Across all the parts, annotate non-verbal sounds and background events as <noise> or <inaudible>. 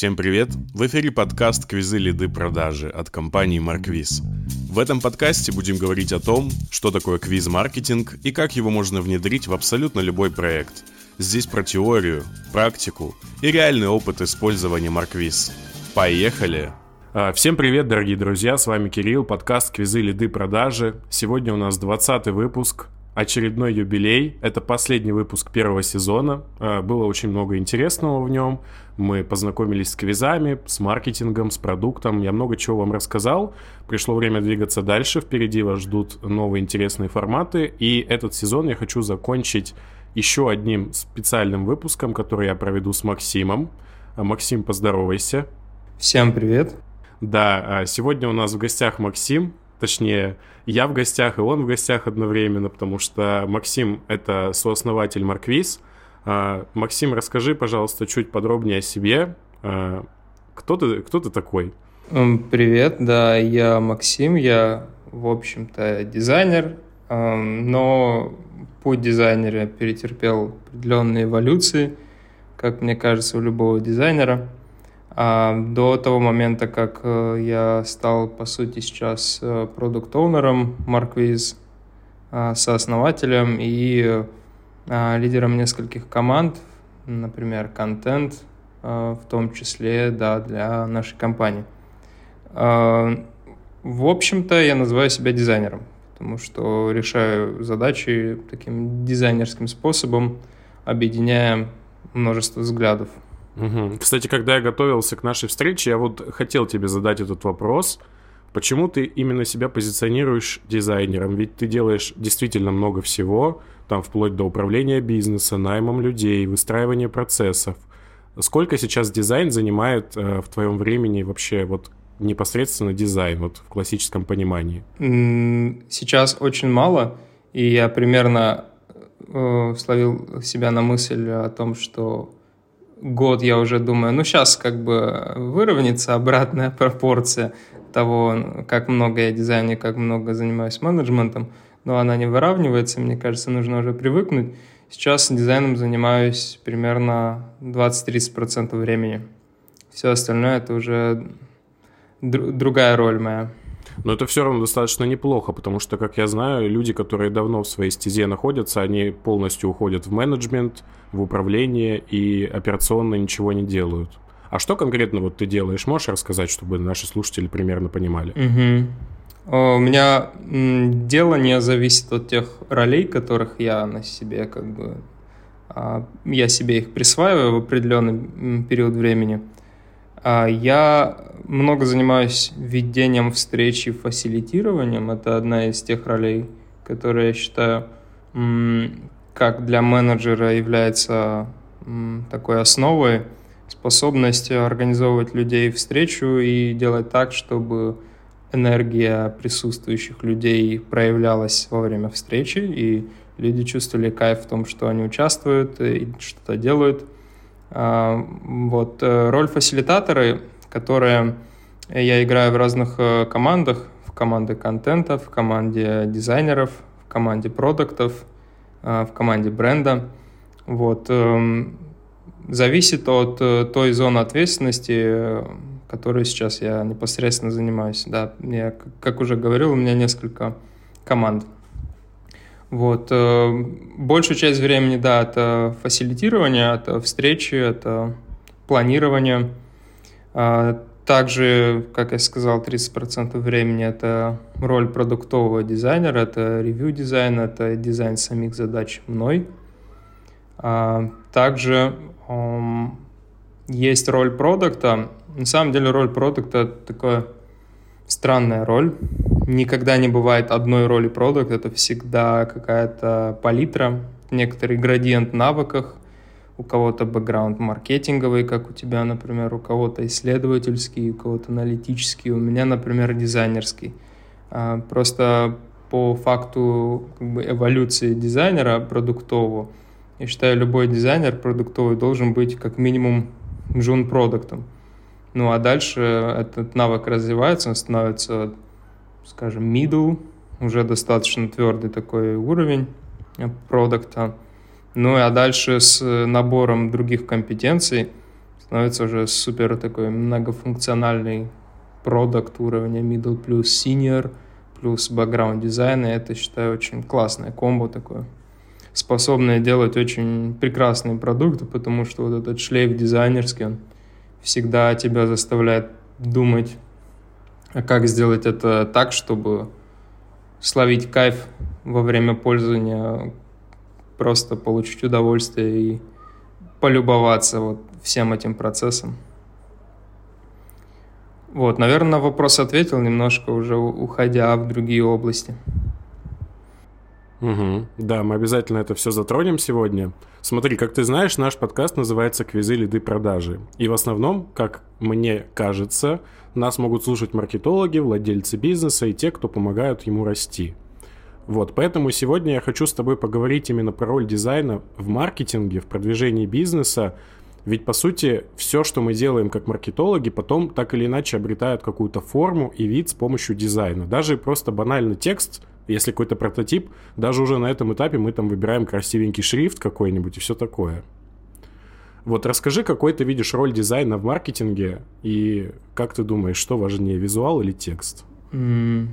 Всем привет! В эфире подкаст «Квизы лиды продажи» от компании Марквиз. В этом подкасте будем говорить о том, что такое квиз-маркетинг и как его можно внедрить в абсолютно любой проект. Здесь про теорию, практику и реальный опыт использования Марквиз. Поехали! А, всем привет, дорогие друзья, с вами Кирилл, подкаст «Квизы лиды продажи». Сегодня у нас 20 выпуск, очередной юбилей. Это последний выпуск первого сезона. А, было очень много интересного в нем. Мы познакомились с квизами, с маркетингом, с продуктом. Я много чего вам рассказал. Пришло время двигаться дальше. Впереди вас ждут новые интересные форматы. И этот сезон я хочу закончить еще одним специальным выпуском, который я проведу с Максимом. А, Максим, поздоровайся. Всем привет. Да, сегодня у нас в гостях Максим. Точнее, я в гостях, и он в гостях одновременно, потому что Максим — это сооснователь Марквиз. А, Максим, расскажи, пожалуйста, чуть подробнее о себе. А, кто ты, кто ты такой? Привет, да, я Максим, я, в общем-то, дизайнер, но путь дизайнера перетерпел определенные эволюции, как мне кажется, у любого дизайнера – а до того момента, как э, я стал, по сути, сейчас э, продукт-оунером э, сооснователем и лидером нескольких команд, например, контент, в том числе да, для нашей компании. В общем-то, я называю себя дизайнером, потому что решаю задачи таким дизайнерским способом, объединяя множество взглядов. Угу. Кстати, когда я готовился к нашей встрече, я вот хотел тебе задать этот вопрос. Почему ты именно себя позиционируешь дизайнером? Ведь ты делаешь действительно много всего, там вплоть до управления бизнеса, наймом людей, выстраивания процессов. Сколько сейчас дизайн занимает э, в твоем времени вообще вот непосредственно дизайн, вот в классическом понимании? Сейчас очень мало, и я примерно э, словил себя на мысль о том, что год я уже думаю, ну сейчас как бы выровняется обратная <laughs> пропорция того, как много я дизайне, как много занимаюсь менеджментом, но она не выравнивается, мне кажется, нужно уже привыкнуть. Сейчас дизайном занимаюсь примерно 20-30% времени. Все остальное это уже другая роль моя. Но это все равно достаточно неплохо, потому что, как я знаю, люди, которые давно в своей стезе находятся, они полностью уходят в менеджмент, в управление и операционно ничего не делают. А что конкретно вот ты делаешь? Можешь рассказать, чтобы наши слушатели примерно понимали? Угу. У меня дело не зависит от тех ролей, которых я на себе как бы а, я себе их присваиваю в определенный период времени. А, я много занимаюсь ведением встречи и фасилитированием. Это одна из тех ролей, которые я считаю, как для менеджера является такой основой способность организовывать людей встречу и делать так, чтобы энергия присутствующих людей проявлялась во время встречи, и люди чувствовали кайф в том, что они участвуют и что-то делают – а, вот, э, роль фасилитатора, которая я играю в разных э, командах, в команде контента, в команде дизайнеров, в команде продуктов, э, в команде бренда. Вот, эм, зависит от той зоны ответственности, которой сейчас я непосредственно занимаюсь. Да, я, как уже говорил, у меня несколько команд. Вот. Э, большую часть времени, да, это фасилитирование, это встречи, это планирование. Также, как я сказал, 30% времени это роль продуктового дизайнера, это ревью дизайн, это дизайн самих задач мной. А, также есть роль продукта. На самом деле роль продукта такое странная роль. Никогда не бывает одной роли продукт, это всегда какая-то палитра, некоторый градиент навыках, у кого-то бэкграунд маркетинговый, как у тебя, например, у кого-то исследовательский, у кого-то аналитический, у меня, например, дизайнерский. А, просто по факту как бы, эволюции дизайнера продуктового, я считаю, любой дизайнер продуктовый должен быть как минимум джун-продуктом. Ну а дальше этот навык развивается, он становится, скажем, middle, уже достаточно твердый такой уровень продукта. Ну а дальше с набором других компетенций становится уже супер такой многофункциональный продукт уровня middle плюс senior плюс background дизайн, и это, считаю, очень классное комбо такое, способное делать очень прекрасные продукты, потому что вот этот шлейф дизайнерский, он всегда тебя заставляет думать, а как сделать это так, чтобы словить кайф во время пользования, просто получить удовольствие и полюбоваться вот всем этим процессом. Вот, наверное, на вопрос ответил немножко уже уходя в другие области. Угу. Да, мы обязательно это все затронем сегодня. Смотри, как ты знаешь, наш подкаст называется «Квизы лиды продажи». И в основном, как мне кажется, нас могут слушать маркетологи, владельцы бизнеса и те, кто помогают ему расти. Вот, поэтому сегодня я хочу с тобой поговорить именно про роль дизайна в маркетинге, в продвижении бизнеса, ведь, по сути, все, что мы делаем как маркетологи, потом так или иначе обретают какую-то форму и вид с помощью дизайна. Даже просто банальный текст, если какой-то прототип, даже уже на этом этапе мы там выбираем красивенький шрифт какой-нибудь и все такое. Вот расскажи, какой ты видишь роль дизайна в маркетинге и как ты думаешь, что важнее, визуал или текст? Mm,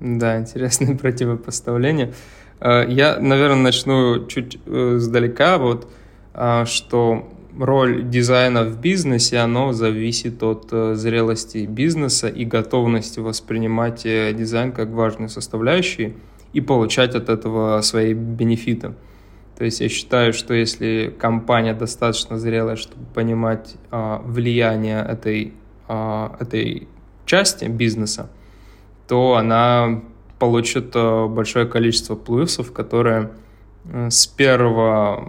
да, интересное <laughs> противопоставление. Э, я, наверное, начну чуть э, сдалека, вот, э, что роль дизайна в бизнесе, оно зависит от э, зрелости бизнеса и готовности воспринимать дизайн как важную составляющую и получать от этого свои бенефиты. То есть я считаю, что если компания достаточно зрелая, чтобы понимать а, влияние этой, а, этой части бизнеса, то она получит а, большое количество плюсов, которые Э, с первого,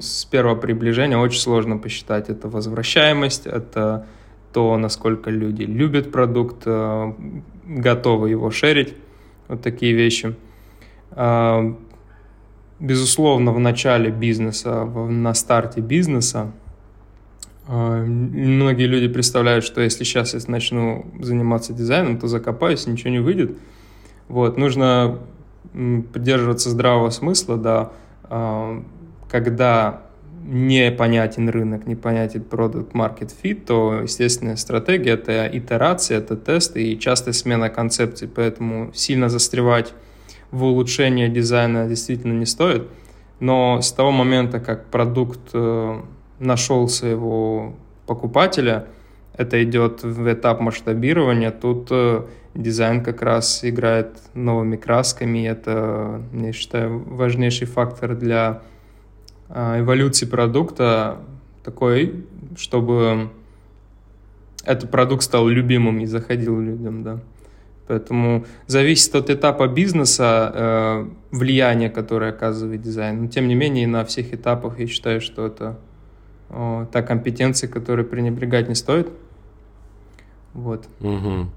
с первого приближения очень сложно посчитать. Это возвращаемость, это то, насколько люди любят продукт, э, готовы его шерить, вот такие вещи. А, безусловно, в начале бизнеса, на старте бизнеса, э, многие люди представляют, что если сейчас я начну заниматься дизайном, то закопаюсь, ничего не выйдет. Вот, нужно придерживаться здравого смысла, да, а, когда непонятен рынок, непонятен продукт market fit, то, естественная стратегия — это итерация, это тесты и частая смена концепций, поэтому сильно застревать в улучшение дизайна действительно не стоит. Но с того момента, как продукт э, нашел своего покупателя, это идет в этап масштабирования, тут э, дизайн как раз играет новыми красками. Это, я считаю, важнейший фактор для э, эволюции продукта, такой, чтобы этот продукт стал любимым и заходил людям, да. Поэтому зависит от этапа бизнеса э, влияние, которое оказывает дизайн. Но тем не менее, на всех этапах я считаю, что это та компетенция, которой пренебрегать не стоит. Вот. Угу.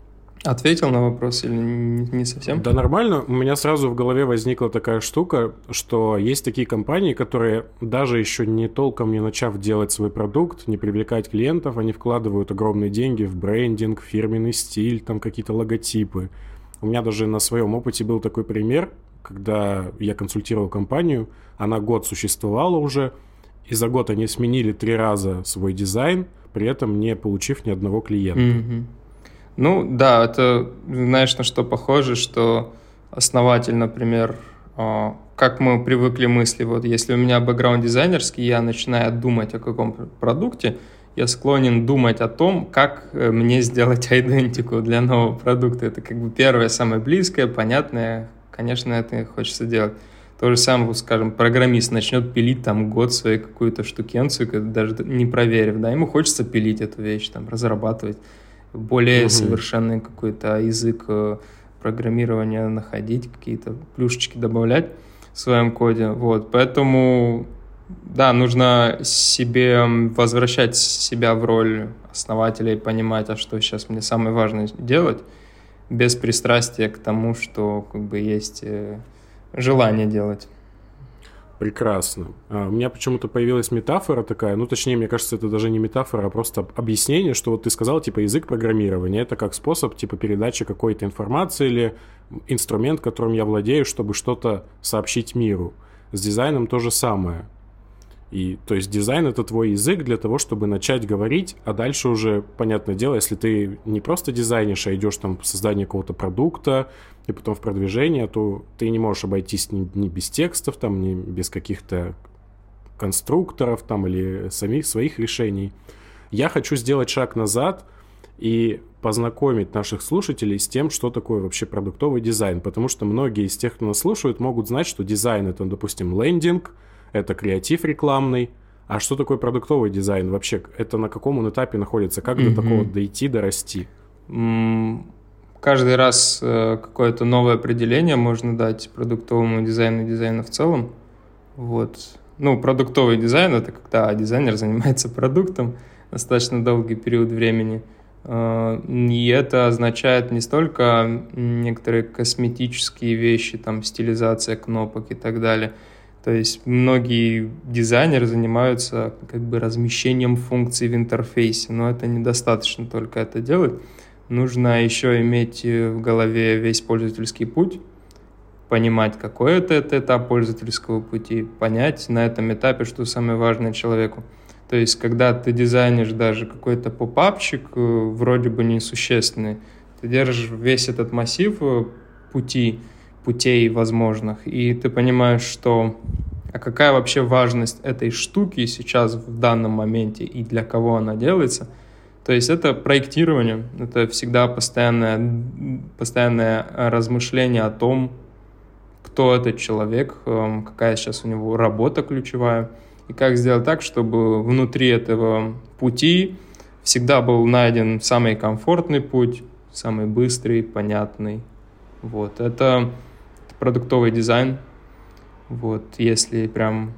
Ответил на вопрос или не совсем? Да нормально. У меня сразу в голове возникла такая штука, что есть такие компании, которые даже еще не толком не начав делать свой продукт, не привлекать клиентов, они вкладывают огромные деньги в брендинг, фирменный стиль, там какие-то логотипы. У меня даже на своем опыте был такой пример, когда я консультировал компанию, она год существовала уже, и за год они сменили три раза свой дизайн, при этом не получив ни одного клиента. Mm-hmm. Ну да, это знаешь на что похоже, что основатель, например, а, как мы привыкли мысли, вот если у меня бэкграунд дизайнерский, я начинаю думать о каком продукте, я склонен думать о том, как э, мне сделать <laughs> идентику для нового продукта. Это как бы первое, самое близкое, понятное. Конечно, это хочется делать. То же самое, скажем, программист начнет пилить там год свою какую-то штукенцию, даже не проверив, да, ему хочется пилить эту вещь, там, разрабатывать более угу. совершенный какой-то язык э, программирования находить, какие-то плюшечки добавлять в своем коде. Вот, поэтому, да, нужно себе возвращать себя в роль основателя и понимать, а что сейчас мне самое важное делать, без пристрастия к тому, что как бы есть э, желание делать. Прекрасно. А, у меня почему-то появилась метафора такая, ну, точнее, мне кажется, это даже не метафора, а просто объяснение, что вот ты сказал, типа, язык программирования, это как способ, типа, передачи какой-то информации или инструмент, которым я владею, чтобы что-то сообщить миру. С дизайном то же самое. И, то есть дизайн — это твой язык для того, чтобы начать говорить, а дальше уже, понятное дело, если ты не просто дизайнишь, а идешь там в создание какого-то продукта и потом в продвижение, то ты не можешь обойтись ни, ни без текстов, там, ни без каких-то конструкторов там или самих своих решений. Я хочу сделать шаг назад и познакомить наших слушателей с тем, что такое вообще продуктовый дизайн, потому что многие из тех, кто нас слушают, могут знать, что дизайн — это, допустим, лендинг — это креатив рекламный. А что такое продуктовый дизайн вообще? Это на каком он этапе находится? Как mm-hmm. до такого дойти, дорасти? Каждый раз э, какое-то новое определение можно дать продуктовому дизайну и дизайну в целом. Вот. Ну, продуктовый дизайн — это когда дизайнер <laughs> занимается продуктом достаточно долгий период времени. Э, и это означает не столько некоторые косметические вещи, там, стилизация кнопок и так далее — то есть многие дизайнеры занимаются как бы размещением функций в интерфейсе, но это недостаточно только это делать. Нужно еще иметь в голове весь пользовательский путь, понимать, какой это, это этап пользовательского пути, понять на этом этапе, что самое важное человеку. То есть, когда ты дизайнишь даже какой-то попапчик, э, вроде бы несущественный, ты держишь весь этот массив э, пути, путей возможных, и ты понимаешь, что а какая вообще важность этой штуки сейчас в данном моменте и для кого она делается. То есть это проектирование, это всегда постоянное, постоянное размышление о том, кто этот человек, эм, какая сейчас у него работа ключевая, и как сделать так, чтобы внутри этого пути всегда был найден самый комфортный путь, самый быстрый, понятный. Вот, это продуктовый дизайн. Вот, если прям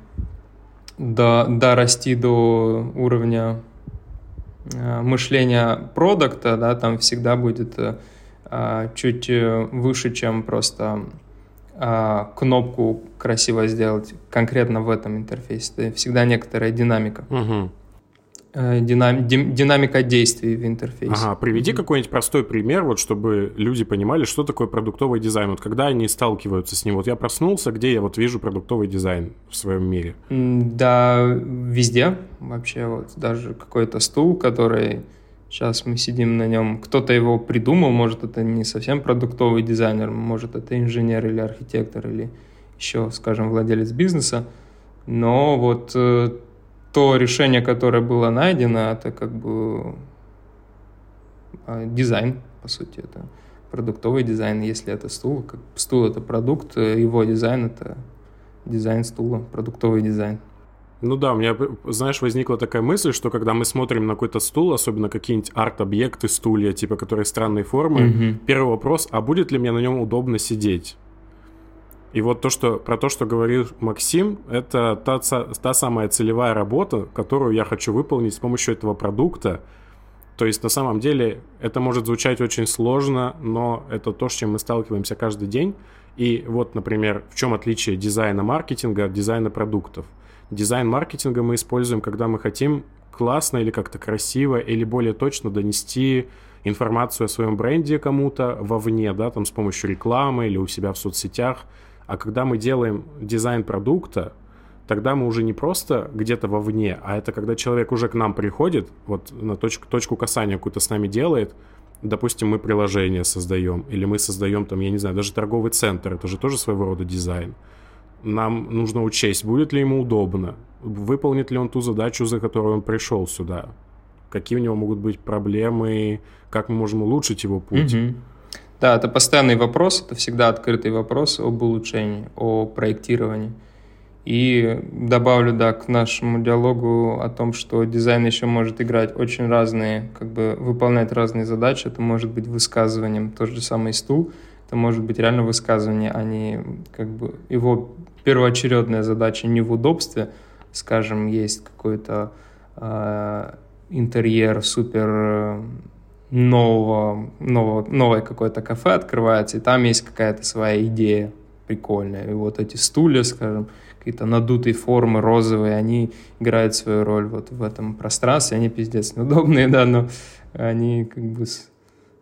до, дорасти до уровня э, мышления продукта, да, там всегда будет э, чуть э, выше, чем просто э, кнопку красиво сделать конкретно в этом интерфейсе. Это всегда некоторая динамика. Угу. Э, динам, динамика действий в интерфейсе. Ага, приведи какой-нибудь простой пример, вот чтобы люди понимали, что такое продуктовый дизайн. Вот когда они сталкиваются с ним. Вот я проснулся, где я вот вижу продуктовый дизайн в своем мире? Да, везде вообще. Вот даже какой-то стул, который сейчас мы сидим на нем, кто-то его придумал, может это не совсем продуктовый дизайнер, может это инженер или архитектор или еще, скажем, владелец бизнеса. Но вот э, то решение, которое было найдено, это как бы а, дизайн, по сути, это продуктовый дизайн. Если это стул, как стул это продукт, его дизайн это дизайн стула, продуктовый дизайн. Ну да, у меня, знаешь, возникла такая мысль, что когда мы смотрим на какой-то стул, особенно какие-нибудь арт-объекты, стулья, типа, которые странной формы, mm-hmm. первый вопрос, а будет ли мне на нем удобно сидеть? И вот то, что, про то, что говорил Максим, это та, та самая целевая работа, которую я хочу выполнить с помощью этого продукта. То есть на самом деле это может звучать очень сложно, но это то, с чем мы сталкиваемся каждый день. И вот, например, в чем отличие дизайна маркетинга от дизайна продуктов. Дизайн маркетинга мы используем, когда мы хотим классно или как-то красиво или более точно донести информацию о своем бренде кому-то вовне, да, там с помощью рекламы или у себя в соцсетях – а когда мы делаем дизайн продукта, тогда мы уже не просто где-то вовне, а это когда человек уже к нам приходит, вот на точку, точку касания какую-то с нами делает, допустим, мы приложение создаем, или мы создаем там, я не знаю, даже торговый центр, это же тоже своего рода дизайн. Нам нужно учесть, будет ли ему удобно, выполнит ли он ту задачу, за которую он пришел сюда, какие у него могут быть проблемы, как мы можем улучшить его путь. Угу. Да, это постоянный вопрос, это всегда открытый вопрос об улучшении, о проектировании. И добавлю, да, к нашему диалогу о том, что дизайн еще может играть очень разные, как бы выполнять разные задачи. Это может быть высказыванием, тот же самый стул, это может быть реально высказывание, а не как бы его первоочередная задача не в удобстве, скажем, есть какой-то э, интерьер супер нового, нового, новое какое-то кафе открывается, и там есть какая-то своя идея прикольная. И вот эти стулья, скажем, какие-то надутые формы розовые, они играют свою роль вот в этом пространстве. Они пиздец неудобные, <laughs> да, но они как бы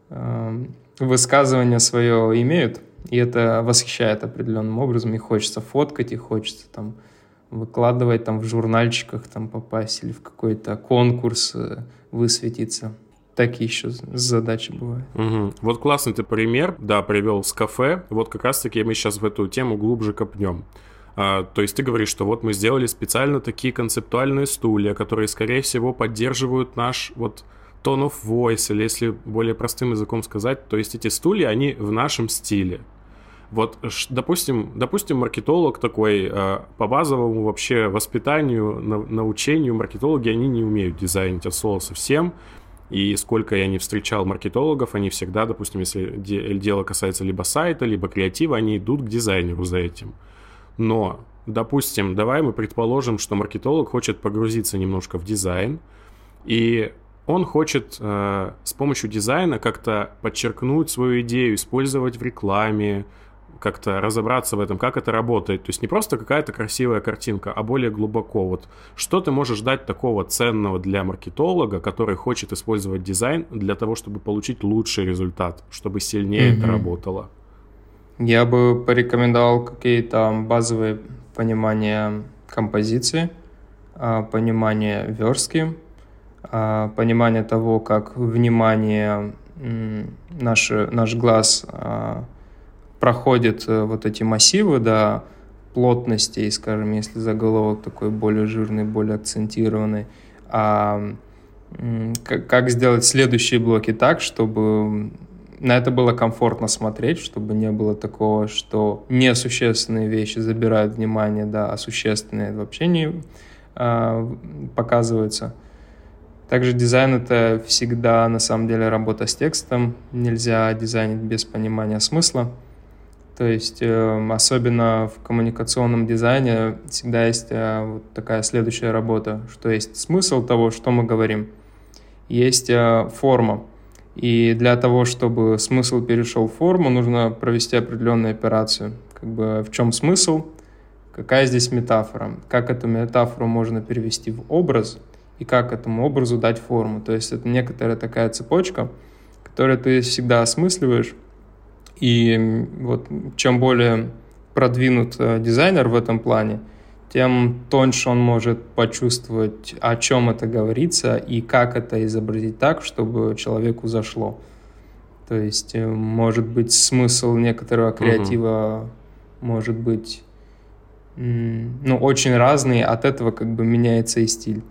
э, высказывание свое имеют, и это восхищает определенным образом, и хочется фоткать, и хочется там выкладывать там в журнальчиках, там попасть или в какой-то конкурс э, высветиться. Такие еще задачи бывают. Угу. Вот классный ты пример, да, привел с кафе. Вот как раз-таки мы сейчас в эту тему глубже копнем. А, то есть ты говоришь, что вот мы сделали специально такие концептуальные стулья, которые, скорее всего, поддерживают наш вот tone of voice, или если более простым языком сказать, то есть эти стулья, они в нашем стиле. Вот, допустим, допустим, маркетолог такой, э, по базовому вообще воспитанию, научению, маркетологи, они не умеют дизайнить от слова совсем. И сколько я не встречал маркетологов, они всегда, допустим, если дело касается либо сайта, либо креатива, они идут к дизайнеру за этим. Но, допустим, давай мы предположим, что маркетолог хочет погрузиться немножко в дизайн, и он хочет э, с помощью дизайна как-то подчеркнуть свою идею, использовать в рекламе, как-то разобраться в этом, как это работает. То есть не просто какая-то красивая картинка, а более глубоко. Вот что ты можешь дать такого ценного для маркетолога, который хочет использовать дизайн для того, чтобы получить лучший результат, чтобы сильнее mm-hmm. это работало? Я бы порекомендовал какие-то базовые понимания композиции, а, понимание верстки, а, понимание того, как внимание наш, наш глаз проходит э, вот эти массивы до плотностей, скажем, если заголовок такой более жирный, более акцентированный, а как сделать следующие блоки так, чтобы на это было комфортно смотреть, чтобы не было такого, что несущественные вещи забирают внимание, да, а существенные вообще не а, показываются. Также дизайн — это всегда, на самом деле, работа с текстом. Нельзя дизайнить без понимания смысла. То есть, э, особенно в коммуникационном дизайне всегда есть э, вот такая следующая работа, что есть смысл того, что мы говорим, есть э, форма. И для того, чтобы смысл перешел в форму, нужно провести определенную операцию. Как бы в чем смысл, какая здесь метафора, как эту метафору можно перевести в образ и как этому образу дать форму. То есть это некоторая такая цепочка, которую ты всегда осмысливаешь, и вот чем более продвинут э, дизайнер в этом плане, тем тоньше он может почувствовать, о чем это говорится и как это изобразить так, чтобы человеку зашло. То есть, э, может быть, смысл некоторого креатива угу. может быть ну, очень разный, от этого как бы меняется и стиль.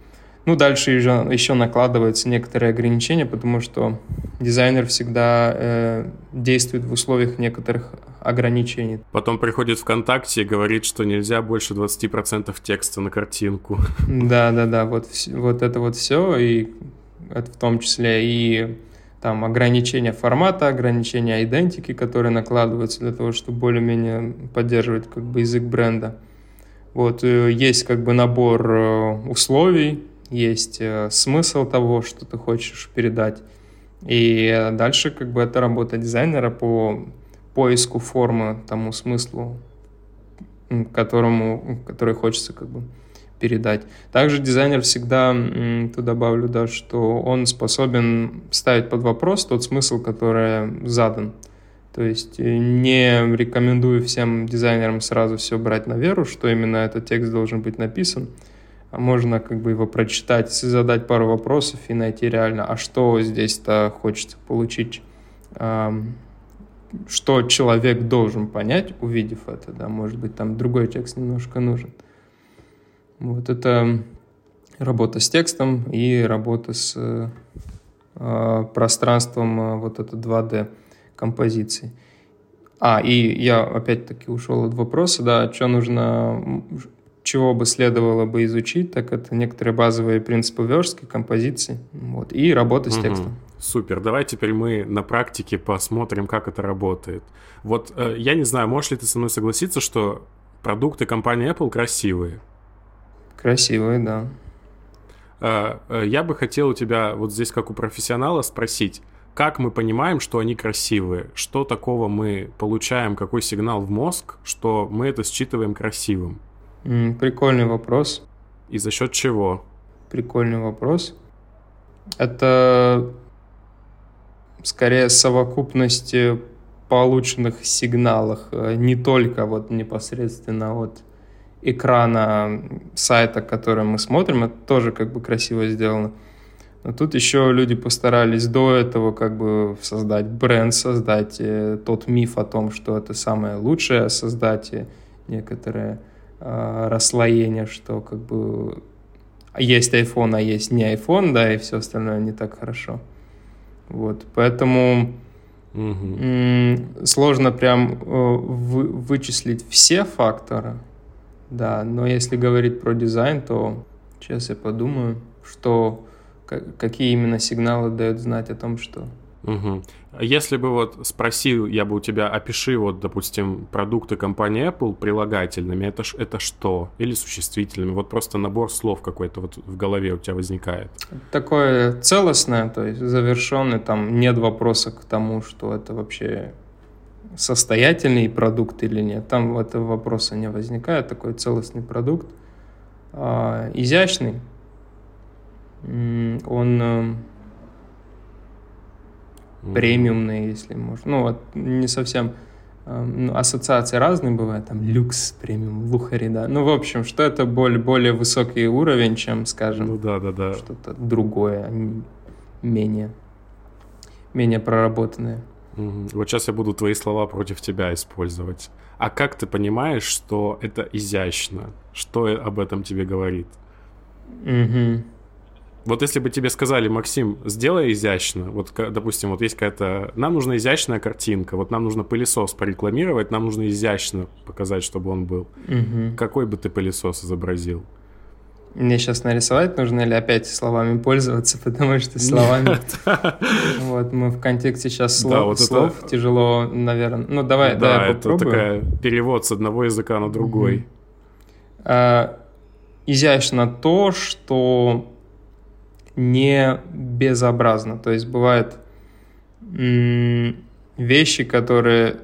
Ну, дальше еще, еще накладываются некоторые ограничения, потому что дизайнер всегда э, действует в условиях некоторых ограничений. Потом приходит ВКонтакте и говорит, что нельзя больше 20% текста на картинку. <laughs> Да, да, да, вот, вот это вот все, и это в том числе и там ограничения формата, ограничения идентики, которые накладываются для того, чтобы более-менее поддерживать как бы язык бренда. Вот э, есть как бы набор э, условий, есть э, смысл того, что ты хочешь передать. И дальше как бы это работа дизайнера по поиску формы тому смыслу, которому, который хочется как бы передать. Также дизайнер всегда, тут добавлю, да, что он способен ставить под вопрос тот смысл, который задан. То есть э, не рекомендую всем дизайнерам сразу все брать на веру, что именно этот текст должен быть написан можно как бы его прочитать, задать пару вопросов и найти реально, а что здесь-то хочется получить, что человек должен понять, увидев это, да, может быть, там другой текст немножко нужен. Вот это работа с текстом и работа с э, пространством э, вот это 2D композиции. А, и я опять-таки ушел от вопроса, да, что нужно, чего бы следовало бы изучить, так это некоторые базовые принципы верстки, композиции вот, и работы с угу. текстом. Супер, давай теперь мы на практике посмотрим, как это работает. Вот э, я не знаю, можешь ли ты со мной согласиться, что продукты компании Apple красивые? Красивые, да. Э, э, я бы хотел у тебя вот здесь, как у профессионала, спросить, как мы понимаем, что они красивые? Что такого мы получаем, какой сигнал в мозг, что мы это считываем красивым? Прикольный вопрос. И за счет чего? Прикольный вопрос. Это скорее совокупность полученных сигналах, э, не только вот непосредственно от экрана сайта, который мы смотрим, это тоже как бы красиво сделано. Но тут еще люди постарались до этого как бы создать бренд, создать э, тот миф о том, что это самое лучшее, создать некоторое э, расслоение, что как бы есть iPhone, а есть не iPhone, да, и все остальное не так хорошо. Вот, поэтому угу. сложно прям э, вы, вычислить все факторы, да, но если говорить про дизайн, то сейчас я подумаю, что какие именно сигналы дают знать о том, что... Угу. Если бы вот спросил я бы у тебя, опиши вот, допустим, продукты компании Apple прилагательными, это, это что? Или существительными? Вот просто набор слов какой-то вот в голове у тебя возникает. Такое целостное, то есть завершенное, там нет вопроса к тому, что это вообще состоятельный продукт или нет. Там этого вопроса не возникает, такой целостный продукт. А, изящный, он премиумный, если можно. Ну, вот не совсем... Э, ну, ассоциации разные бывают, там люкс, премиум, лухари, да. Ну, в общем, что это более, более высокий уровень, чем, скажем, ну, да, да, да. что-то другое, а менее, менее проработанное. Угу. Вот сейчас я буду твои слова против тебя использовать. А как ты понимаешь, что это изящно? Что об этом тебе говорит? Угу. Вот если бы тебе сказали, Максим, сделай изящно, вот, допустим, вот есть какая-то... Нам нужна изящная картинка, вот нам нужно пылесос порекламировать, нам нужно изящно показать, чтобы он был. Угу. Какой бы ты пылесос изобразил? Мне сейчас нарисовать нужно или опять словами пользоваться, <laughs> потому что словами... <laughs> Вот, мы в контексте сейчас слов, слов тяжело, наверное... Ну, давай, да, это такая перевод с одного языка на другой. А, изящно то, что не безобразно. То есть бывают вещи, которые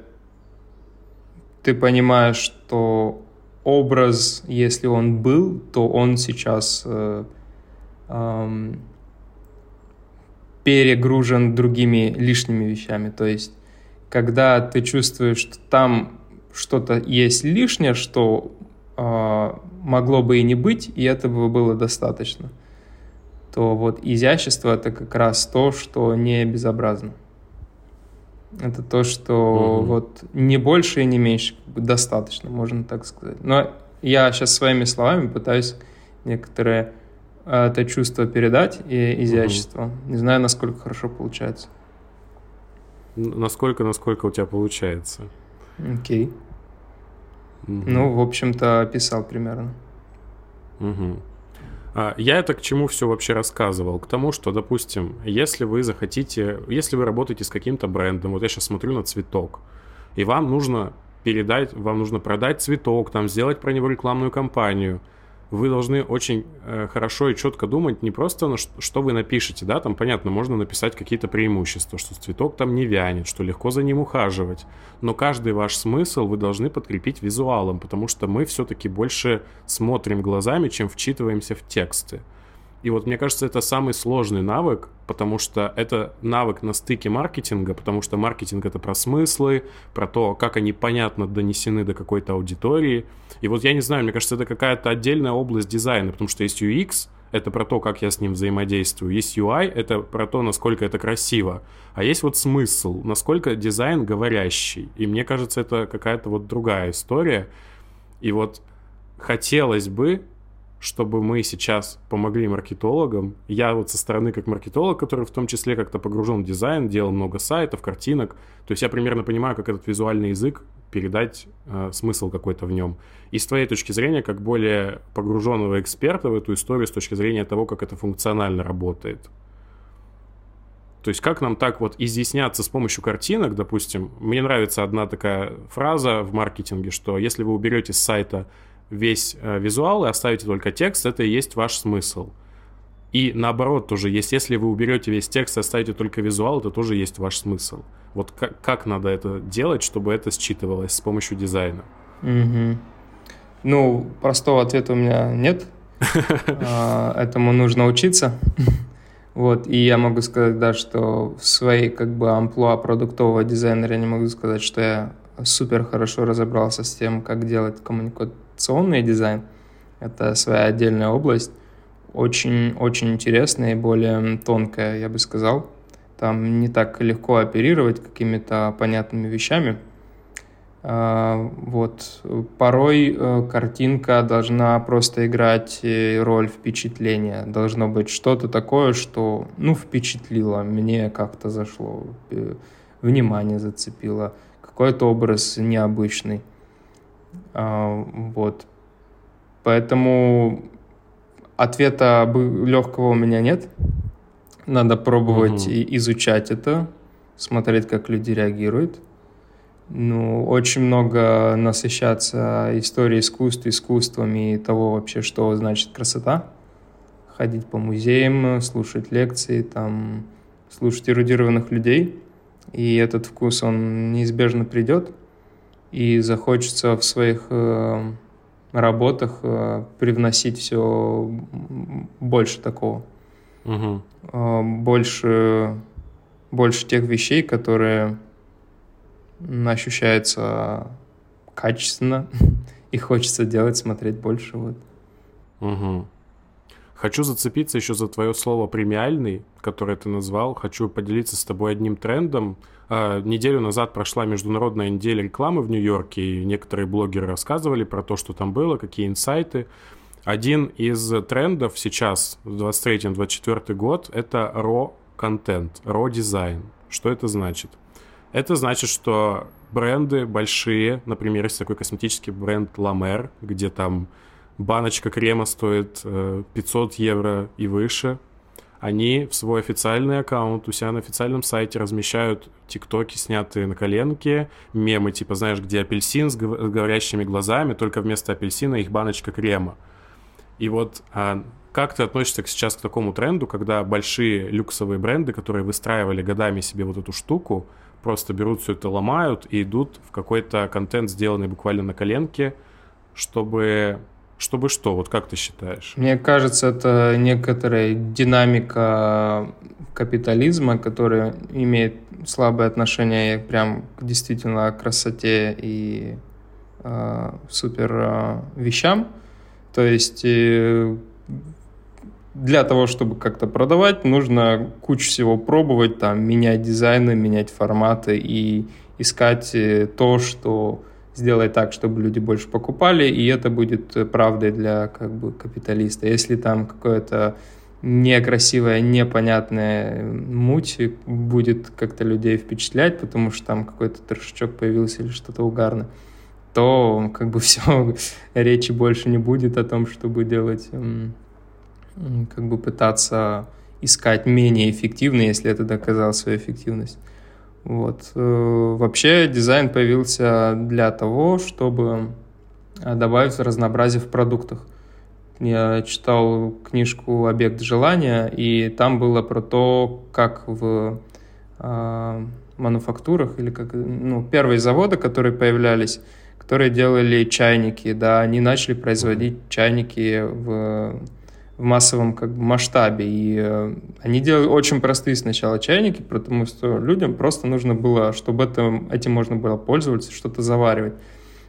ты понимаешь, что образ, если он был, то он сейчас э, э, перегружен другими лишними вещами. То есть, когда ты чувствуешь, что там что-то есть лишнее, что э, могло бы и не быть, и этого было достаточно то вот изящество это как раз то, что не безобразно. Это то, что угу. вот не больше и не меньше, достаточно, можно так сказать. Но я сейчас своими словами пытаюсь некоторые э, это чувство передать и изящество. Угу. Не знаю, насколько хорошо получается. Насколько, насколько у тебя получается? Окей. Угу. Ну, в общем-то, описал примерно. Угу. Я это к чему все вообще рассказывал? К тому, что, допустим, если вы захотите, если вы работаете с каким-то брендом, вот я сейчас смотрю на цветок, и вам нужно передать, вам нужно продать цветок, там сделать про него рекламную кампанию – вы должны очень э, хорошо и четко думать не просто, на что, что вы напишете, да, там, понятно, можно написать какие-то преимущества, что цветок там не вянет, что легко за ним ухаживать, но каждый ваш смысл вы должны подкрепить визуалом, потому что мы все-таки больше смотрим глазами, чем вчитываемся в тексты. И вот мне кажется, это самый сложный навык, потому что это навык на стыке маркетинга, потому что маркетинг это про смыслы, про то, как они понятно донесены до какой-то аудитории. И вот я не знаю, мне кажется, это какая-то отдельная область дизайна, потому что есть UX, это про то, как я с ним взаимодействую. Есть UI, это про то, насколько это красиво. А есть вот смысл, насколько дизайн говорящий. И мне кажется, это какая-то вот другая история. И вот хотелось бы, чтобы мы сейчас помогли маркетологам. Я вот со стороны как маркетолог, который в том числе как-то погружен в дизайн, делал много сайтов, картинок. То есть я примерно понимаю, как этот визуальный язык передать э, смысл какой-то в нем. И с твоей точки зрения, как более погруженного эксперта в эту историю, с точки зрения того, как это функционально работает. То есть как нам так вот изъясняться с помощью картинок, допустим, мне нравится одна такая фраза в маркетинге, что если вы уберете с сайта весь э, визуал и оставите только текст, это и есть ваш смысл. И наоборот тоже есть, если вы уберете весь текст и оставите только визуал, это тоже есть ваш смысл. Вот как, как надо это делать, чтобы это считывалось с помощью дизайна? Угу. Ну, простого ответа у меня нет. <laughs> А, этому нужно учиться. Вот, и я могу сказать, да, что в своей как бы амплуа продуктового дизайнера я не могу сказать, что я супер хорошо разобрался с тем, как делать коммуника коммуникационный дизайн. Это своя отдельная область. Очень-очень интересная и более тонкая, я бы сказал. Там не так легко оперировать какими-то понятными вещами. А, вот. Порой э, картинка должна просто играть э, роль впечатления. Должно быть что-то такое, что, ну, впечатлило, мне как-то зашло, э, внимание зацепило, какой-то образ необычный. А, вот. Поэтому ответа легкого у меня нет. Надо пробовать угу. и изучать это, смотреть, как люди реагируют. Ну, очень много насыщаться историей искусства, искусствами и того вообще, что значит красота. Ходить по музеям, слушать лекции, там, слушать эрудированных людей. И этот вкус, он неизбежно придет. И захочется в своих э, работах э, привносить все больше такого. Угу. Больше, больше тех вещей, которые ощущается качественно <laughs> и хочется делать, смотреть больше. Вот. Угу. Хочу зацепиться еще за твое слово премиальный, которое ты назвал. Хочу поделиться с тобой одним трендом. А, неделю назад прошла международная неделя рекламы в Нью-Йорке, и некоторые блогеры рассказывали про то, что там было, какие инсайты. Один из трендов сейчас, в 23-24 год, это raw контент, raw дизайн. Что это значит? Это значит, что бренды большие, например, есть такой косметический бренд La Mer, где там баночка крема стоит 500 э, евро и выше, они в свой официальный аккаунт у себя на официальном сайте размещают тиктоки, снятые на коленке, мемы, типа, знаешь, где апельсин с говорящими глазами, только вместо апельсина их баночка крема. И вот а, как ты относишься сейчас к такому тренду, когда большие люксовые бренды, которые выстраивали годами себе вот эту штуку, просто берут все это, ломают и идут в какой-то контент, сделанный буквально на коленке, чтобы чтобы что? Вот как ты считаешь? Мне кажется, это некоторая динамика капитализма, которая имеет слабое отношение прям к действительно красоте и э, супер э, вещам. То есть э, для того, чтобы как-то продавать, нужно кучу всего пробовать, там, менять дизайны, менять форматы и искать э, то, что сделает так, чтобы люди больше покупали, и это будет э, правдой для как бы капиталиста. Если там какое-то некрасивая, непонятная муть будет как-то людей впечатлять, потому что там какой-то трешечок появился или что-то угарное, то как бы <laughs> все, речи больше не будет о том, чтобы делать как бы пытаться искать менее эффективно, если это доказало свою эффективность. Вот. Э, вообще дизайн появился для того, чтобы э, добавить разнообразие в продуктах. Я читал книжку «Объект желания», и там было про то, как в э, мануфактурах или как ну, первые заводы, которые появлялись, которые делали чайники, да, они начали производить чайники в в массовом как бы, масштабе. И э, они делали очень простые сначала чайники, потому что людям просто нужно было, чтобы это, этим можно было пользоваться, что-то заваривать.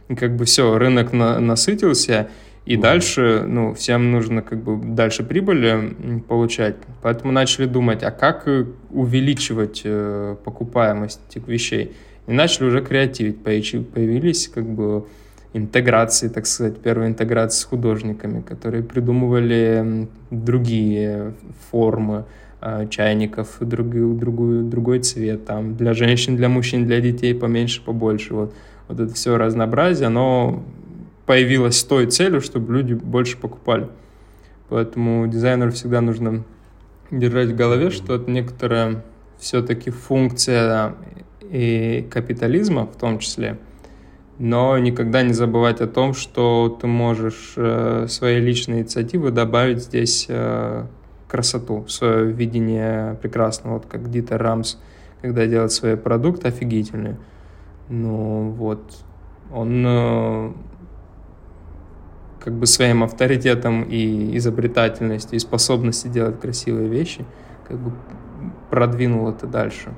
И как бы все, рынок на, насытился, и mm дальше, ну, всем нужно как бы дальше прибыли получать. Поэтому начали думать, а как э, увеличивать э, покупаемость этих вещей. И начали уже креативить. Появились как бы интеграции, так сказать, первой интеграции с художниками, которые придумывали другие формы э, чайников, другую, другую, другой цвет, там, для женщин, для мужчин, для детей поменьше, побольше. Вот, вот это все разнообразие, оно появилось с той целью, чтобы люди больше покупали. Поэтому дизайнеру всегда нужно держать в голове, что это некоторая все-таки функция и капитализма в том числе – но никогда не забывать о том, что ты можешь э, своей личной инициативы добавить здесь э, красоту, свое видение прекрасного, вот как Дитер Рамс, когда делает свой продукт офигительный. Ну вот, он э, как бы своим авторитетом и изобретательностью, и способностью делать красивые вещи, как бы продвинул это дальше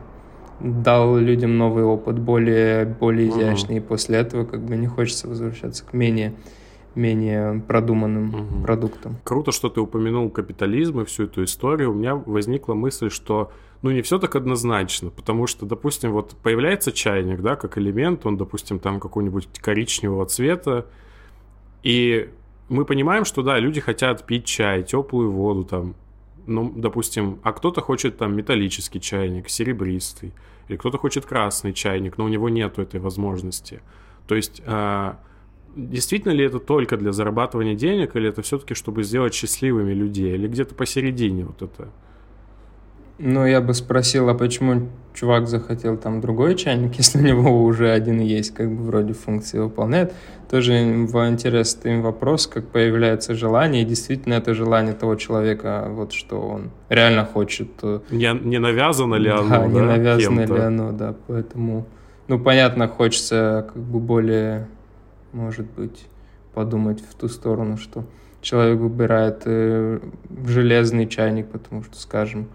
дал людям новый опыт, более, более изящный, uh-huh. и после этого как бы не хочется возвращаться к менее, менее продуманным угу. продуктом. Круто, что ты упомянул капитализм и всю эту историю. У меня возникла мысль, что ну не все так однозначно, потому что, допустим, вот появляется чайник, да, как элемент, он, допустим, там какого-нибудь коричневого цвета, и мы понимаем, что да, люди хотят пить чай, теплую воду там, ну, допустим, а кто-то хочет там металлический чайник, серебристый, или кто-то хочет красный чайник, но у него нету этой возможности. То есть а, действительно ли это только для зарабатывания денег, или это все-таки, чтобы сделать счастливыми людей, или где-то посередине вот это? Ну, я бы спросил, а почему чувак захотел там другой чайник, <laughs> если у него уже один есть, как бы вроде функции выполняет. Тоже интересный вопрос, как появляется желание, и действительно это желание того человека, вот что он реально хочет. Э, не, не навязано ли оно, да? не навязано ли оно, да, поэтому... Ну, понятно, хочется как бы более может быть, подумать в ту сторону, что человек выбирает э, железный чайник, потому что, скажем,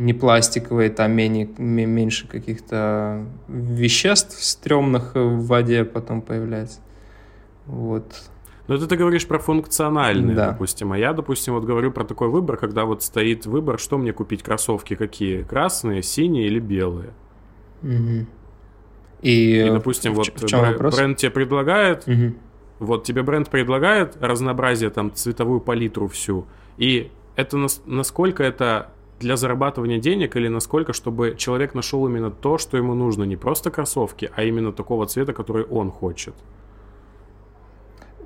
не пластиковый, там менее, меньше каких-то веществ стрёмных в воде потом появляется. Вот. Но это ты говоришь про функциональные, да. допустим. А я, допустим, вот говорю про такой выбор, когда вот стоит выбор, что мне купить, кроссовки какие? Красные, синие или белые? Угу. И, и допустим, в, вот в чем бренд, вопрос? бренд тебе предлагает, угу. вот тебе бренд предлагает разнообразие, там, цветовую палитру всю, и это нас, насколько это для зарабатывания денег или насколько, чтобы человек нашел именно то, что ему нужно, не просто кроссовки, а именно такого цвета, который он хочет.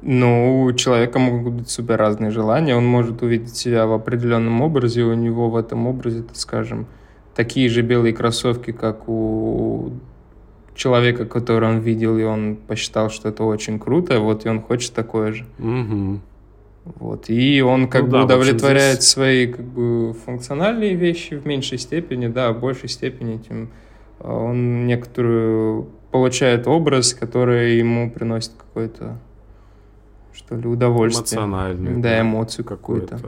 Ну, у человека могут быть супер разные желания. Он может увидеть себя в определенном образе, у него в этом образе, так скажем, такие же белые кроссовки, как у человека, который он видел, и он посчитал, что это очень круто, вот и он хочет такое же. Угу. Вот. И он как ну, бы да, удовлетворяет здесь... свои как бы функциональные вещи в меньшей степени, да, в большей степени, тем а, он некоторую получает образ, который ему приносит какое-то что ли удовольствие. Эмоциональный. Да, эмоцию какую-то.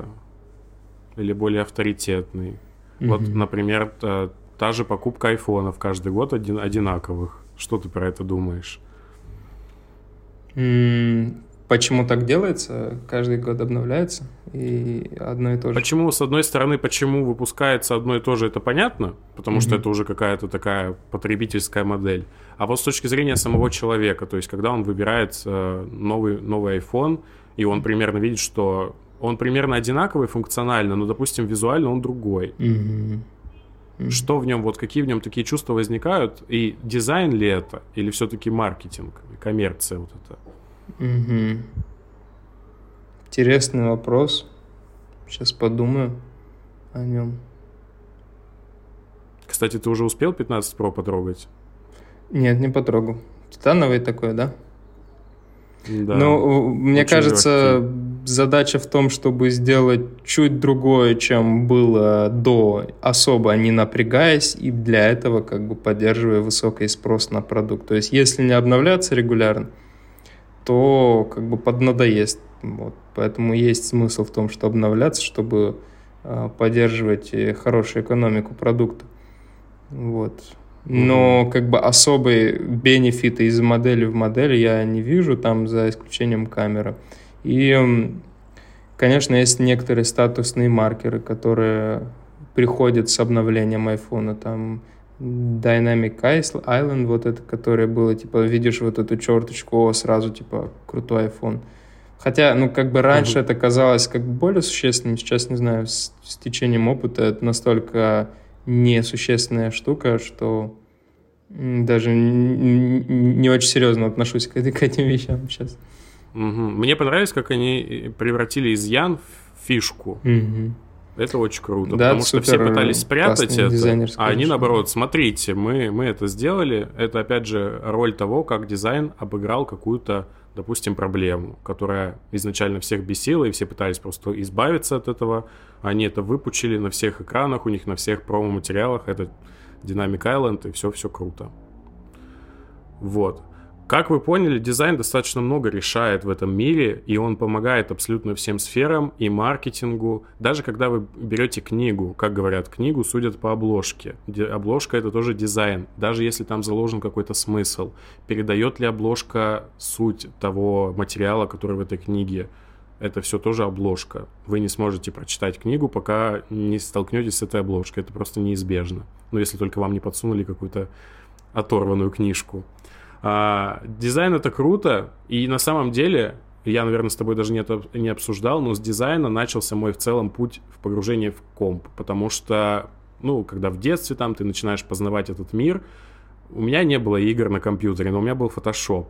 Или более авторитетный. Угу. Вот, например, та же покупка айфонов каждый год один, одинаковых. Что ты про это думаешь? Почему так делается? Каждый год обновляется и одно и то же. Почему, с одной стороны, почему выпускается одно и то же, это понятно, потому mm-hmm. что это уже какая-то такая потребительская модель. А вот с точки зрения самого человека, то есть когда он выбирает э, новый, новый iPhone, и он примерно видит, что он примерно одинаковый функционально, но, допустим, визуально он другой. Mm-hmm. Mm-hmm. Что в нем, вот какие в нем такие чувства возникают, и дизайн ли это, или все-таки маркетинг, коммерция вот это? Угу. Интересный вопрос. Сейчас подумаю о нем. Kстати, ты уже успел 15 Pro потрогать? Нет, не потрогал. Титановый такой, да? Да. Ну, мне Очень кажется, легкий. задача в том, чтобы сделать чуть другое, чем было до, особо не напрягаясь, и для этого как бы поддерживая высокий спрос на продукт. То есть, если не обновляться регулярно, то как бы поднадоест. Вот. Поэтому есть смысл в том, что обновляться, чтобы э, поддерживать э, хорошую экономику продукта. Вот. Но как бы особые бенефиты из модели в модель я не вижу, там за исключением камеры. И, конечно, есть некоторые статусные маркеры, которые приходят с обновлением айфона. Там Dynamic Island, вот это, которое было, типа, видишь вот эту черточку, о, сразу, типа, крутой iPhone. Хотя, ну, как бы раньше uh-huh. это казалось как бы более существенным, сейчас, не знаю, с, с течением опыта это настолько несущественная штука, что даже не, не очень серьезно отношусь к, к этим вещам сейчас. Угу. Мне понравилось, как они превратили изъян в фишку. Угу. Это очень круто, да, потому что все пытались спрятать это, а они наоборот, смотрите, мы, мы это сделали. Это опять же роль того, как дизайн обыграл какую-то, допустим, проблему, которая изначально всех бесила, и все пытались просто избавиться от этого. Они это выпучили на всех экранах, у них на всех промо-материалах. Это Dynamic Island, и все-все круто. Вот. Как вы поняли, дизайн достаточно много решает в этом мире, и он помогает абсолютно всем сферам и маркетингу. Даже когда вы берете книгу, как говорят, книгу судят по обложке. Обложка это тоже дизайн, даже если там заложен какой-то смысл. Передает ли обложка суть того материала, который в этой книге? Это все тоже обложка. Вы не сможете прочитать книгу, пока не столкнетесь с этой обложкой. Это просто неизбежно. Ну, если только вам не подсунули какую-то оторванную книжку. А, дизайн это круто, и на самом деле, я, наверное, с тобой даже не, не обсуждал, но с дизайна начался мой в целом путь в погружение в комп, потому что, ну, когда в детстве там ты начинаешь познавать этот мир, у меня не было игр на компьютере, но у меня был Photoshop.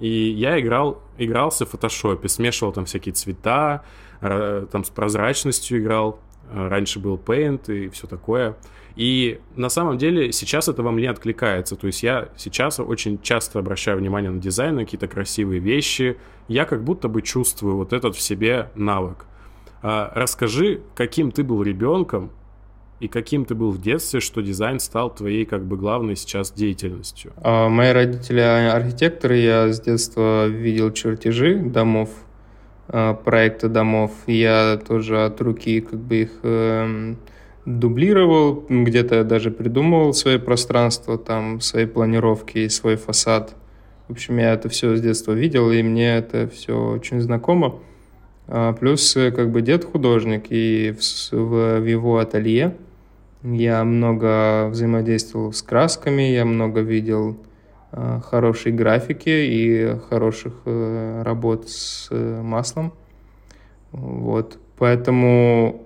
И я играл, игрался в фотошопе, смешивал там всякие цвета, там с прозрачностью играл. Раньше был Paint и все такое. И на самом деле сейчас это во мне откликается. То есть я сейчас очень часто обращаю внимание на дизайн, на какие-то красивые вещи. Я как будто бы чувствую вот этот в себе навык. А, расскажи, каким ты был ребенком и каким ты был в детстве, что дизайн стал твоей как бы главной сейчас деятельностью? А, мои родители архитекторы, я с детства видел чертежи домов, а, проекты домов. Я тоже от руки как бы их эм, дублировал, где-то даже придумывал свои пространства, там, свои планировки и свой фасад. В общем, я это все с детства видел, и мне это все очень знакомо. А плюс, э, как бы, дед художник, и в, в, в его ателье я много взаимодействовал с красками, я много видел э, хорошей графики и хороших э, работ с э, маслом. Вот. Поэтому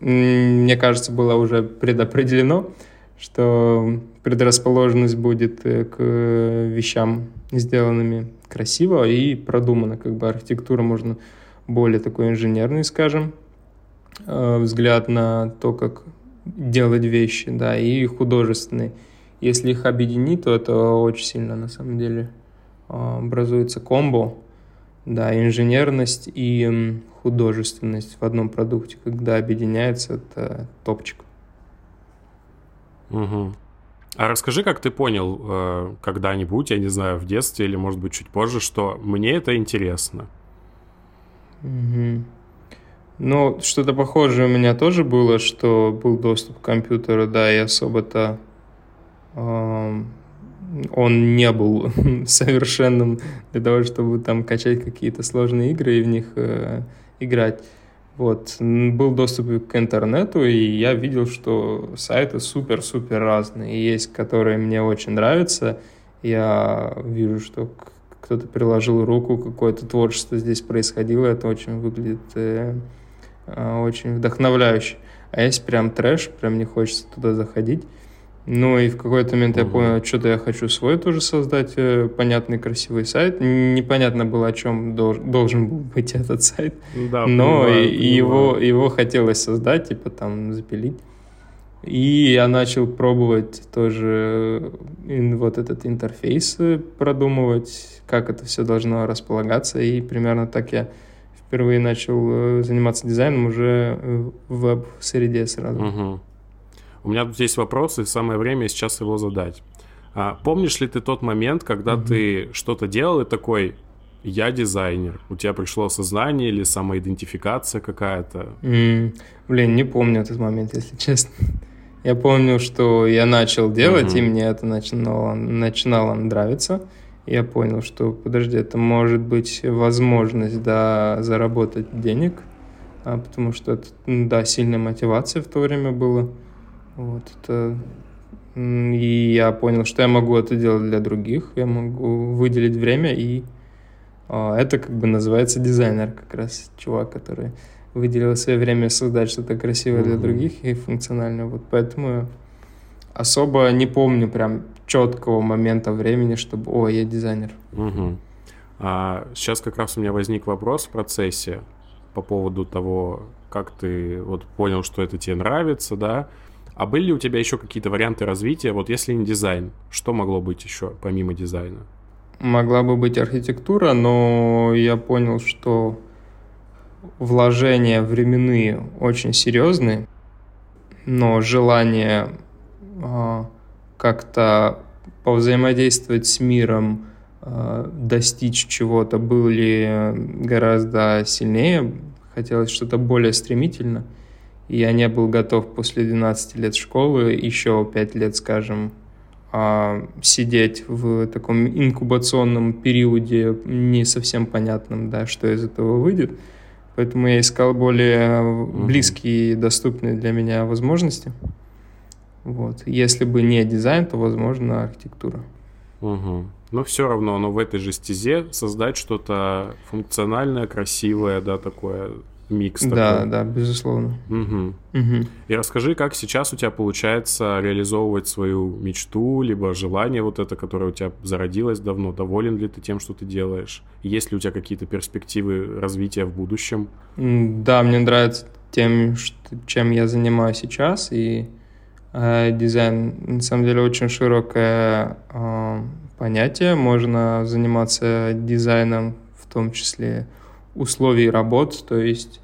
мне кажется, было уже предопределено, что предрасположенность будет э, к вещам, сделанными красиво и продуманно. Как бы архитектура можно более такой инженерный, скажем, э, взгляд на то, как делать вещи, да, и художественный. Если их объединить, то это очень сильно, на самом деле, э, образуется комбо, да, инженерность и художественность в одном продукте, когда объединяется, это топчик. Угу. А расскажи, как ты понял э, когда-нибудь, я не знаю, в детстве или, может быть, чуть позже, что мне это интересно? Угу. Ну, что-то похожее у меня тоже было, что был доступ к компьютеру, да, и особо-то он не был <laughs> совершенным для того, чтобы там качать какие-то сложные игры и в них э, играть. Вот. Был доступ к интернету, и я видел, что сайты супер-супер разные. Есть, которые мне очень нравятся. Я вижу, что кто-то приложил руку, какое-то творчество здесь происходило. Это очень выглядит э, э очень вдохновляюще. А есть прям трэш, прям не хочется туда заходить. Ну и в какой-то момент угу. я понял, что-то я хочу свой тоже создать э, понятный, красивый сайт. Непонятно было, о чем дол- должен был быть этот сайт. Да, но понимаю, и, понимаю. его, его хотелось создать, типа там запилить. И я начал пробовать тоже э, вот этот интерфейс э, продумывать, как это все должно располагаться. И примерно так я впервые начал заниматься дизайном уже в веб-среде сразу. Угу. У меня тут есть вопрос, и самое время сейчас его задать. А, помнишь ли ты тот момент, когда mm-hmm. ты что-то делал и такой, я дизайнер? У тебя пришло осознание или самоидентификация какая-то? Mm, блин, не помню этот момент, если честно. Я помню, что я начал делать, mm-hmm. и мне это начинало, начинало нравиться. Я понял, что, подожди, это может быть возможность, да, заработать денег, а, потому что это, да, сильная мотивация в то время была. Вот это... И я понял, что я могу это делать для других, я могу выделить время, и а, это как бы называется дизайнер, как раз чувак, который выделил свое время создать что-то красивое mm-hmm. для других и функциональное. Вот поэтому особо не помню прям четкого момента времени, чтобы, о, я дизайнер. Угу. А сейчас как раз у меня возник вопрос в процессе по поводу того, как ты вот понял, что это тебе нравится, да, а были ли у тебя еще какие-то варианты развития? Вот если не дизайн, что могло быть еще помимо дизайна? Могла бы быть архитектура, но я понял, что вложения временные очень серьезные, но желание э, как-то повзаимодействовать с миром, э, достичь чего-то были гораздо сильнее, хотелось что-то более стремительно. Я не был готов после 12 лет школы, еще 5 лет, скажем, а, сидеть в таком инкубационном периоде не совсем понятном, да, что из этого выйдет. Поэтому я искал более близкие и доступные для меня возможности. Вот. Если бы не дизайн, то, возможно, архитектура. Угу. Но все равно, но в этой же стезе создать что-то функциональное, красивое, да, такое микс. Да, такой. да, безусловно. Угу. Угу. И расскажи, как сейчас у тебя получается реализовывать свою мечту, либо желание вот это, которое у тебя зародилось давно. Доволен ли ты тем, что ты делаешь? Есть ли у тебя какие-то перспективы развития в будущем? Да, мне нравится тем, чем я занимаюсь сейчас, и э, дизайн на самом деле очень широкое э, понятие. Можно заниматься дизайном, в том числе условий работ, то есть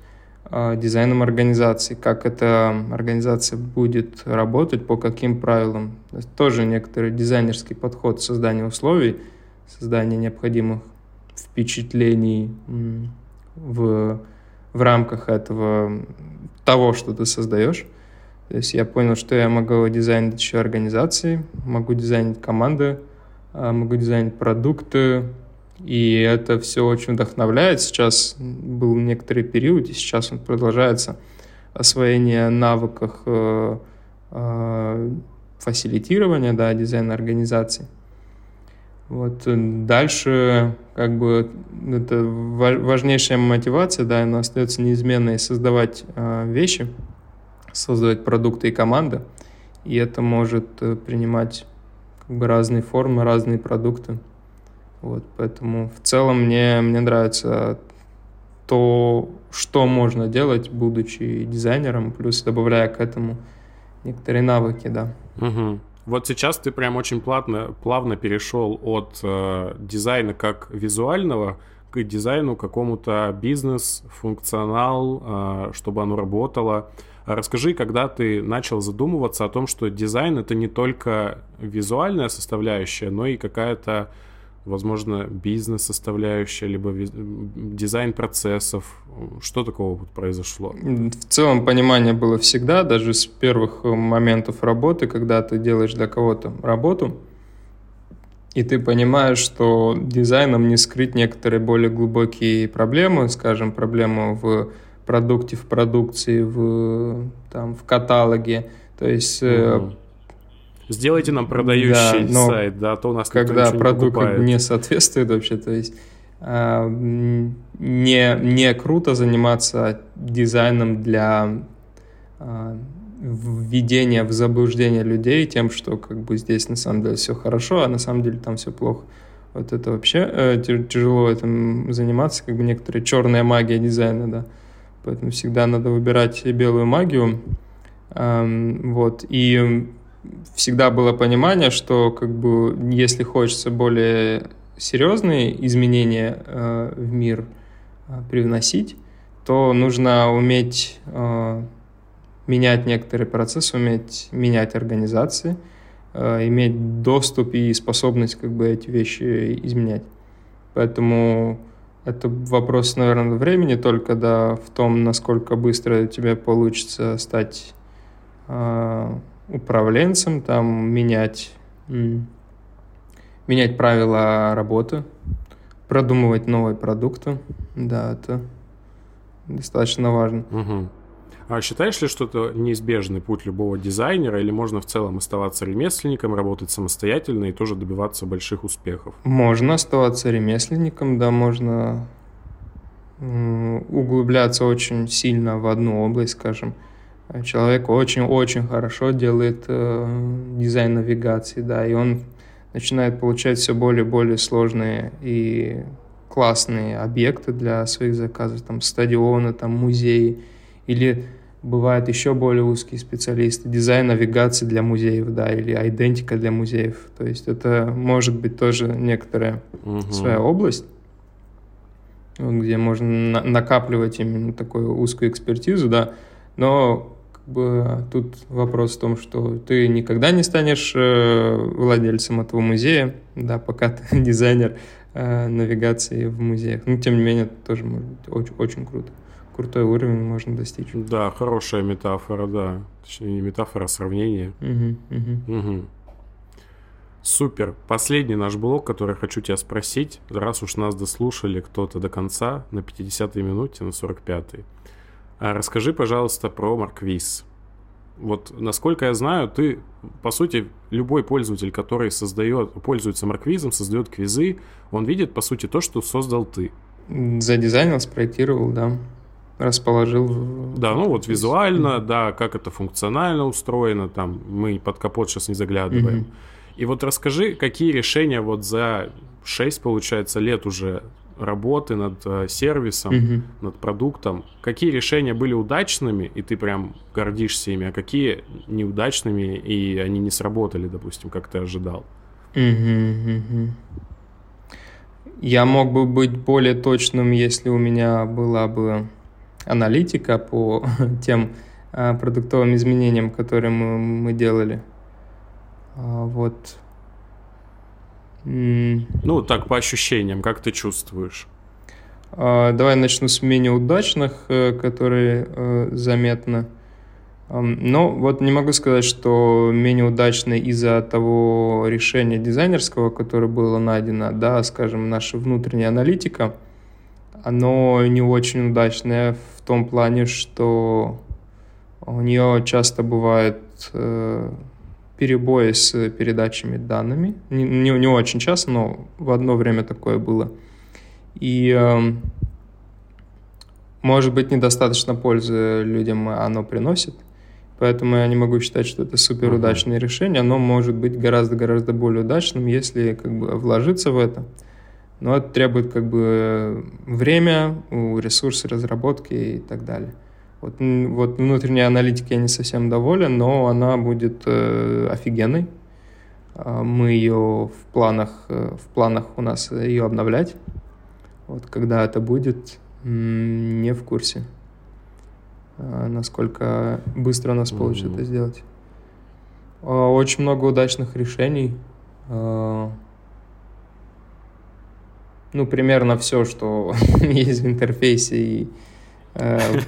дизайном организации, как эта организация будет работать, по каким правилам. То тоже некоторый дизайнерский подход создания условий, создания необходимых впечатлений в, в рамках этого того, что ты создаешь. То есть я понял, что я могу дизайнить еще организации, могу дизайнить команды, а, могу дизайнить продукты, и это все очень вдохновляет. Сейчас был некоторый период, и сейчас он продолжается, освоение навыков э, э, фасилитирования, да, дизайна организации. Вот э, дальше, как бы, это важнейшая мотивация, да, она остается неизменной, создавать э, вещи, создавать продукты и команды, и это может э, принимать как бы разные формы, разные продукты. Вот, поэтому в целом мне, мне нравится то, что можно делать, будучи дизайнером, плюс добавляя к этому некоторые навыки, да. Угу. Вот сейчас ты прям очень плавно, плавно перешел от э, дизайна как визуального к дизайну какому-то бизнес, функционал, э, чтобы оно работало. Расскажи, когда ты начал задумываться о том, что дизайн это не только визуальная составляющая, но и какая-то возможно, бизнес-составляющая, либо дизайн процессов. Что такого произошло? В целом понимание было всегда, даже с первых моментов работы, когда ты делаешь для кого-то работу, и ты понимаешь, что дизайном не скрыть некоторые более глубокие проблемы, скажем, проблему в продукте, в продукции, в, там, в каталоге. То есть угу. Сделайте нам продающий да, сайт, да, а то у нас когда продукт не, не соответствует вообще, то есть э, не, не круто заниматься дизайном для э, введения в заблуждение людей тем, что как бы здесь на самом деле все хорошо, а на самом деле там все плохо. Вот это вообще э, тяжело этим заниматься, как бы некоторая черная магия дизайна, да. Поэтому всегда надо выбирать белую магию. Эм, вот. И всегда было понимание, что как бы если хочется более серьезные изменения э, в мир э, привносить, то нужно уметь э, менять некоторые процессы, уметь менять организации, э, иметь доступ и способность как бы эти вещи изменять. Поэтому это вопрос, наверное, времени только да, в том, насколько быстро тебе получится стать э, управленцем, там менять, менять правила работы, продумывать новые продукты. Да, это достаточно важно. Угу. А считаешь ли, что это неизбежный путь любого дизайнера, или можно в целом оставаться ремесленником, работать самостоятельно и тоже добиваться больших успехов? Можно оставаться ремесленником, да, можно углубляться очень сильно в одну область, скажем, человек очень-очень хорошо делает э, дизайн навигации, да, и он начинает получать все более и более сложные и классные объекты для своих заказов, там стадионы, там музеи, или бывают еще более узкие специалисты, дизайн навигации для музеев, да, или идентика для музеев, то есть это может быть тоже некоторая угу. своя область, где можно на накапливать именно такую узкую экспертизу, да, но бы тут вопрос в том, что ты никогда не станешь э, владельцем этого музея, да, пока ты <laughs> дизайнер э, навигации в музеях. Но, тем не менее, это тоже может быть очень, очень круто. Крутой уровень можно достичь. Да, хорошая метафора, да. Точнее, не метафора, а сравнение. Угу, угу. Угу. Супер. Последний наш блок, который хочу тебя спросить, раз уж нас дослушали кто-то до конца, на 50-й минуте, на 45-й. А расскажи, пожалуйста, про Марквиз. Вот, насколько я знаю, ты, по сути, любой пользователь, который создает, пользуется Марквизом, создает квизы, он видит, по сути, то, что создал ты. Задизайнил, спроектировал, да. Расположил. Да, ну вот визуально, да, как это функционально устроено, там, мы под капот сейчас не заглядываем. Mm-hmm. И вот расскажи, какие решения вот за 6, получается, лет уже работы над э, сервисом, Мгм. над продуктом, какие решения были удачными, и ты прям гордишься ими, а какие неудачными, и они не сработали, допустим, как ты ожидал? Мгм, мгм. Я мог бы быть более точным, если у меня была бы аналитика по <laughs> тем а, продуктовым изменениям, которые мы, мы делали. А, Вот. М, Ну, так, по ощущениям, как ты чувствуешь? а, Давай начну с менее удачных, э, которые э, заметны. Ам, Но вот не могу сказать, что менее удачно из-за того решения дизайнерского, которое было найдено, да, скажем, наша внутренняя аналитика, оно не очень удачное в том плане, что у нее часто бывают э, перебои с передачами данными. Не, не, не очень часто, но в одно время такое было. И эм, может быть недостаточно пользы людям оно приносит. Поэтому я не могу считать, что это супер удачное решение. Оно может быть гораздо-гораздо более удачным, если как бы вложиться в это. Но это требует как бы время, у ресурсы разработки и так далее. Вот, вот внутренняя аналитика я не совсем доволен, но она будет э, офигенной. А, Мы ее в планах, э, в планах у нас ее обновлять. Вот когда это будет, не в курсе, а, насколько быстро у нас получится Мгм. это сделать. А, Очень много удачных решений. Ну, примерно все, что <laughs> есть в интерфейсе и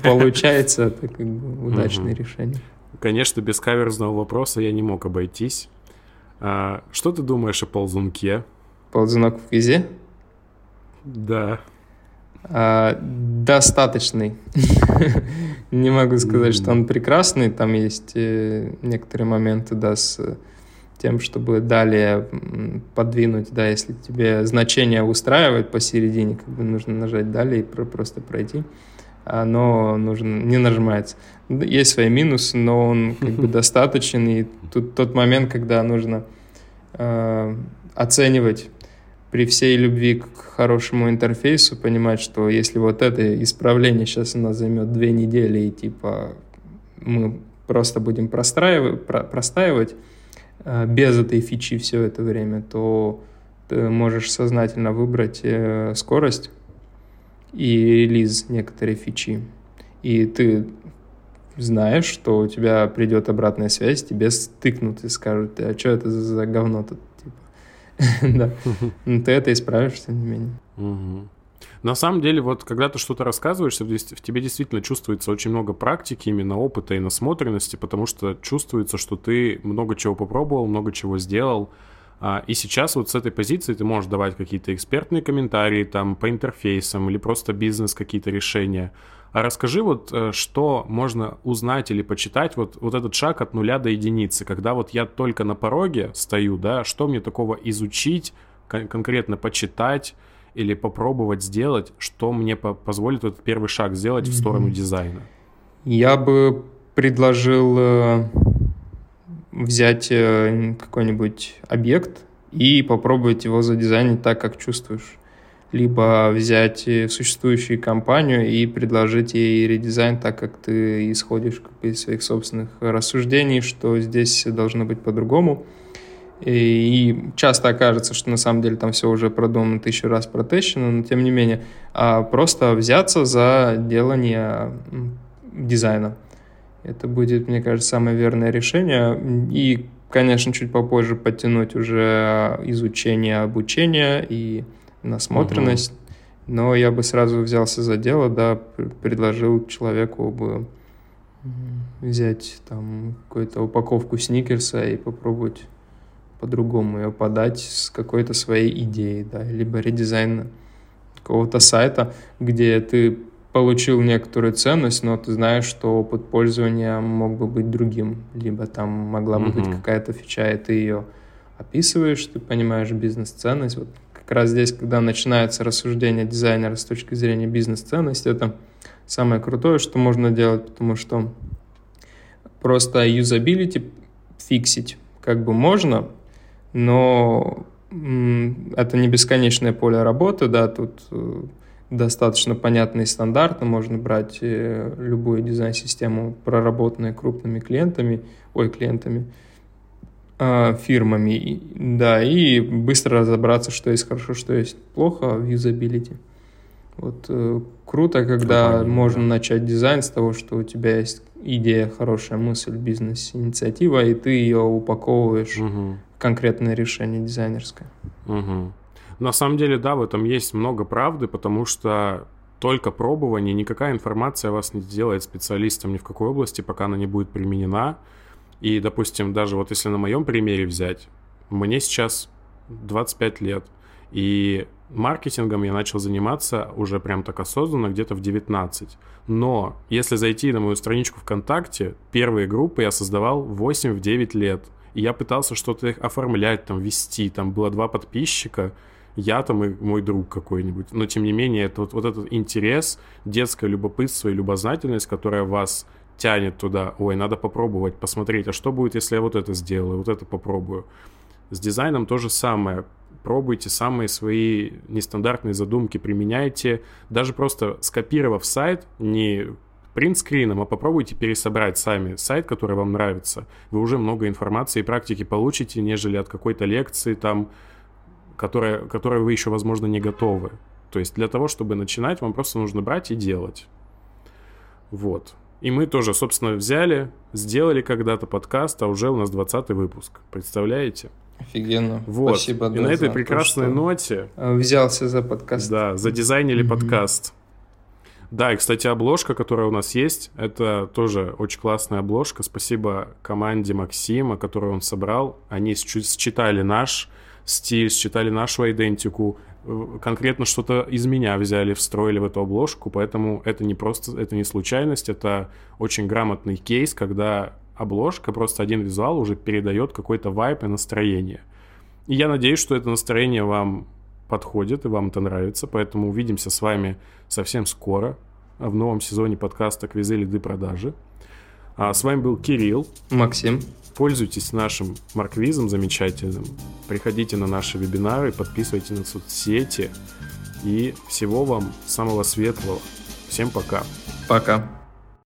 получается, это как бы удачные Мгм. решения. Конечно, без каверзного вопроса я не мог обойтись. А, что ты думаешь о ползунке? Ползунок в квизе? Да. А, достаточный. <laughs> Не могу сказать, что он прекрасный. Там есть э, некоторые моменты, да, с тем, чтобы далее подвинуть, да, если тебе значение устраивает посередине, как бы нужно нажать далее и про- просто пройти. Оно нужно, не нажимается. Д- Есть свои минусы, но он как бы <laughs> достаточен. И тут тот момент, когда нужно э, оценивать при всей любви к хорошему интерфейсу понимать, что если вот это исправление сейчас у нас займет две недели, и типа мы просто будем простраивать, про- простаивать э, без этой фичи все это время, то ты можешь сознательно выбрать э, скорость и релиз некоторой фичи. И ты знаешь, что у тебя придет обратная связь, тебе стыкнут и скажут, а что это за говно тут? Типа. <laughs> Да. Ну, ты это исправишь, тем не менее. На самом деле, вот когда ты что-то рассказываешь, в тебе действительно чувствуется очень много практики, именно опыта и насмотренности, потому что чувствуется, что ты много чего попробовал, много чего сделал. А, И сейчас вот с этой позиции ты можешь давать какие-то экспертные комментарии там по интерфейсам или просто бизнес какие-то решения. А расскажи вот, э, что можно узнать или почитать, вот, вот этот шаг от нуля до единицы, когда вот я только на пороге стою, да, что мне такого изучить, кон- конкретно почитать или попробовать сделать, что мне по- позволит этот первый шаг сделать в сторону дизайна. Я бы предложил э, взять э, какой-нибудь объект и попробовать его задизайнить так, как чувствуешь. Либо взять э, существующую компанию и предложить ей редизайн так, как ты исходишь из своих собственных рассуждений, что здесь должно быть по-другому. И, часто окажется, что на самом деле там все уже продумано тысячу раз протещено, но тем не менее а просто взяться за делание дизайна. Это будет, мне кажется, самое верное решение. И, конечно, чуть попозже подтянуть уже изучение, обучение и насмотренность. Угу. Но я бы сразу взялся за дело, да, предложил человеку бы взять там какую-то упаковку сникерса и попробовать по-другому ее подать с какой-то своей идеей, да, либо редизайн какого-то сайта, где ты получил некоторую ценность, но ты знаешь, что опыт пользования мог бы быть другим, либо там могла бы mm-hmm. быть какая-то фича, и ты ее описываешь, ты понимаешь бизнес-ценность. Вот как раз здесь, когда начинается рассуждение дизайнера с точки зрения бизнес-ценности, это самое крутое, что можно делать, потому что просто юзабилити фиксить как бы можно, но это не бесконечное поле работы, да, тут э, достаточно понятно и стандартно, можно брать э, любую дизайн-систему, проработанную крупными клиентами, ой, клиентами, а, фирмами, да, и быстро разобраться, что есть хорошо, что есть плохо в юзабилити. Вот э, круто, когда Компания, можно да. начать дизайн с того, что у тебя есть идея, хорошая мысль, бизнес-инициатива, и ты ее упаковываешь угу. в конкретное решение дизайнерское. Угу. На самом деле, да, в этом есть много правды, потому что только пробование, никакая информация вас не сделает специалистом ни в какой области, пока она не будет применена. И, допустим, даже вот если на моем примере взять, мне сейчас 25 лет, и маркетингом я начал заниматься уже прям так осознанно где-то в 19. Но если зайти на мою страничку ВКонтакте, первые группы я создавал 8-9 лет. И я пытался что-то их оформлять, там, вести. Там было два подписчика, я там и мой друг какой-нибудь. Но тем не менее, это вот, вот этот интерес, детское любопытство и любознательность, которая вас тянет туда, ой, надо попробовать, посмотреть, а что будет, если я вот это сделаю, вот это попробую. С дизайном то же самое пробуйте самые свои нестандартные задумки, применяйте. Даже просто скопировав сайт, не принтскрином, а попробуйте пересобрать сами сайт, который вам нравится. Вы уже много информации и практики получите, нежели от какой-то лекции, там, которая, которой вы еще, возможно, не готовы. То есть для того, чтобы начинать, вам просто нужно брать и делать. Вот. И мы тоже, собственно, взяли, сделали когда-то подкаст, а уже у нас 20 выпуск. Представляете? Офигенно. Вот. Спасибо. И да, на этой прекрасной то, ноте... Взялся за подкаст. Да, задизайнили mm-hmm. подкаст. Да, и, кстати, обложка, которая у нас есть, это тоже очень классная обложка. Спасибо команде Максима, которую он собрал. Они считали наш стиль, считали нашу идентику, э, конкретно что-то из меня взяли, встроили в эту обложку, поэтому это не просто, это не случайность, это очень грамотный кейс, когда обложка, просто один визуал уже передает какой-то вайп и настроение. И я надеюсь, что это настроение вам подходит и вам это нравится, поэтому увидимся с вами совсем скоро в новом сезоне подкаста «Квизы, лиды, продажи». А с вами был Кирилл. Максим. Пользуйтесь нашим марквизом замечательным. Приходите на наши вебинары, подписывайтесь на соцсети. И всего вам самого светлого. Всем пока. Пока.